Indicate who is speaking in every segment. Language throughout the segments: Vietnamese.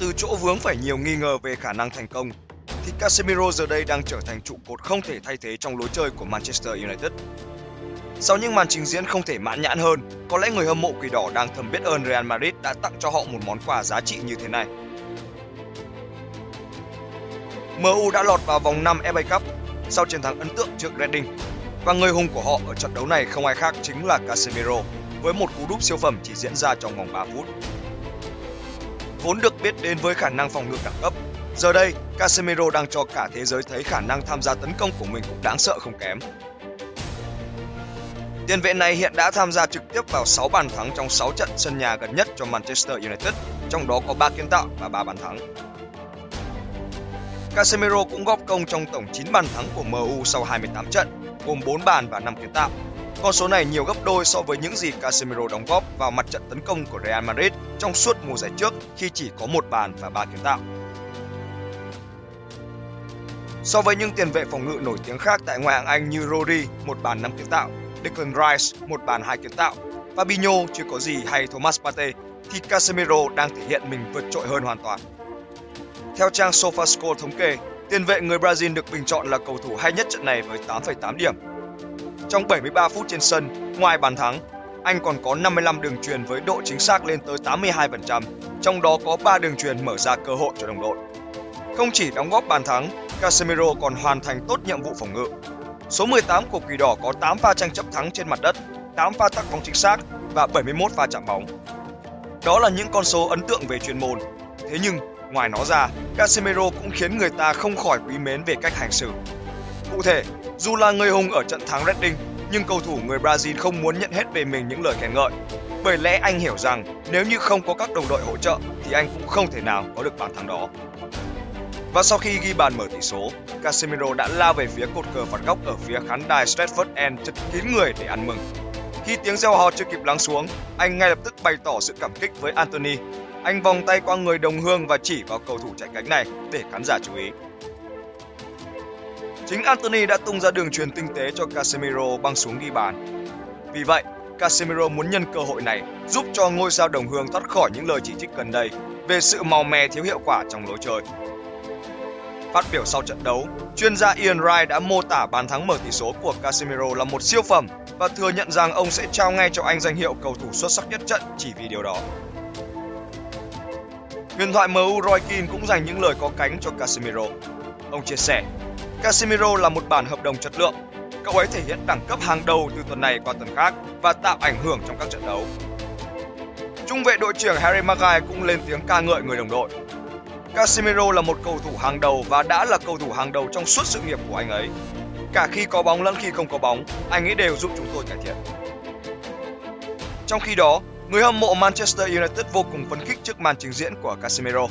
Speaker 1: từ chỗ vướng phải nhiều nghi ngờ về khả năng thành công, thì Casemiro giờ đây đang trở thành trụ cột không thể thay thế trong lối chơi của Manchester United. Sau những màn trình diễn không thể mãn nhãn hơn, có lẽ người hâm mộ quỷ đỏ đang thầm biết ơn Real Madrid đã tặng cho họ một món quà giá trị như thế này. MU đã lọt vào vòng 5 FA Cup sau chiến thắng ấn tượng trước Reading và người hùng của họ ở trận đấu này không ai khác chính là Casemiro với một cú đúp siêu phẩm chỉ diễn ra trong vòng 3 phút. Vốn được biết đến với khả năng phòng ngự đẳng cấp, giờ đây Casemiro đang cho cả thế giới thấy khả năng tham gia tấn công của mình cũng đáng sợ không kém. Tiền vệ này hiện đã tham gia trực tiếp vào 6 bàn thắng trong 6 trận sân nhà gần nhất cho Manchester United, trong đó có 3 kiến tạo và 3 bàn thắng. Casemiro cũng góp công trong tổng 9 bàn thắng của MU sau 28 trận, gồm 4 bàn và 5 kiến tạo. Con số này nhiều gấp đôi so với những gì Casemiro đóng góp vào mặt trận tấn công của Real Madrid trong suốt mùa giải trước khi chỉ có một bàn và ba kiến tạo. So với những tiền vệ phòng ngự nổi tiếng khác tại ngoại hạng Anh như Rodri, một bàn 5 kiến tạo, Declan Rice, một bàn 2 kiến tạo, Fabinho chưa có gì hay Thomas Partey, thì Casemiro đang thể hiện mình vượt trội hơn hoàn toàn. Theo trang SofaScore thống kê, tiền vệ người Brazil được bình chọn là cầu thủ hay nhất trận này với 8,8 điểm. Trong 73 phút trên sân, ngoài bàn thắng, anh còn có 55 đường truyền với độ chính xác lên tới 82%, trong đó có 3 đường truyền mở ra cơ hội cho đồng đội. Không chỉ đóng góp bàn thắng, Casemiro còn hoàn thành tốt nhiệm vụ phòng ngự. Số 18 của Quỷ Đỏ có 8 pha tranh chấp thắng trên mặt đất, 8 pha tắc bóng chính xác và 71 pha chạm bóng. Đó là những con số ấn tượng về chuyên môn. Thế nhưng, ngoài nó ra, Casemiro cũng khiến người ta không khỏi quý mến về cách hành xử. Cụ thể, dù là người hùng ở trận thắng Reading, nhưng cầu thủ người Brazil không muốn nhận hết về mình những lời khen ngợi. Bởi lẽ anh hiểu rằng nếu như không có các đồng đội hỗ trợ thì anh cũng không thể nào có được bàn thắng đó. Và sau khi ghi bàn mở tỷ số, Casemiro đã lao về phía cột cờ phạt góc ở phía khán đài Stratford End chật kín người để ăn mừng. Khi tiếng reo hò chưa kịp lắng xuống, anh ngay lập tức bày tỏ sự cảm kích với Anthony. Anh vòng tay qua người đồng hương và chỉ vào cầu thủ chạy cánh này để khán giả chú ý. Chính Anthony đã tung ra đường truyền tinh tế cho Casemiro băng xuống ghi bàn. Vì vậy, Casemiro muốn nhân cơ hội này giúp cho ngôi sao đồng hương thoát khỏi những lời chỉ trích gần đây về sự màu mè thiếu hiệu quả trong lối chơi. Phát biểu sau trận đấu, chuyên gia Ian Wright đã mô tả bàn thắng mở tỷ số của Casemiro là một siêu phẩm và thừa nhận rằng ông sẽ trao ngay cho anh danh hiệu cầu thủ xuất sắc nhất trận chỉ vì điều đó. Huyền thoại MU Roy Keane cũng dành những lời có cánh cho Casemiro. Ông chia sẻ, Casemiro là một bản hợp đồng chất lượng. Cậu ấy thể hiện đẳng cấp hàng đầu từ tuần này qua tuần khác và tạo ảnh hưởng trong các trận đấu. Trung vệ đội trưởng Harry Maguire cũng lên tiếng ca ngợi người đồng đội. Casemiro là một cầu thủ hàng đầu và đã là cầu thủ hàng đầu trong suốt sự nghiệp của anh ấy. Cả khi có bóng lẫn khi không có bóng, anh ấy đều giúp chúng tôi cải thiện. Trong khi đó, người hâm mộ Manchester United vô cùng phấn khích trước màn trình diễn của Casemiro.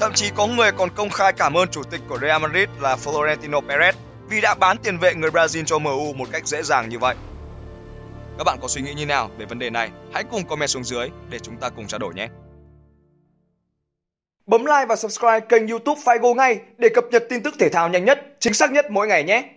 Speaker 1: Thậm chí có người còn công khai cảm ơn chủ tịch của Real Madrid là Florentino Perez vì đã bán tiền vệ người Brazil cho MU một cách dễ dàng như vậy. Các bạn có suy nghĩ như nào về vấn đề này? Hãy cùng comment xuống dưới để chúng ta cùng trao đổi nhé. Bấm like và subscribe kênh YouTube Figo ngay để cập nhật tin tức thể thao nhanh nhất, chính xác nhất mỗi ngày nhé.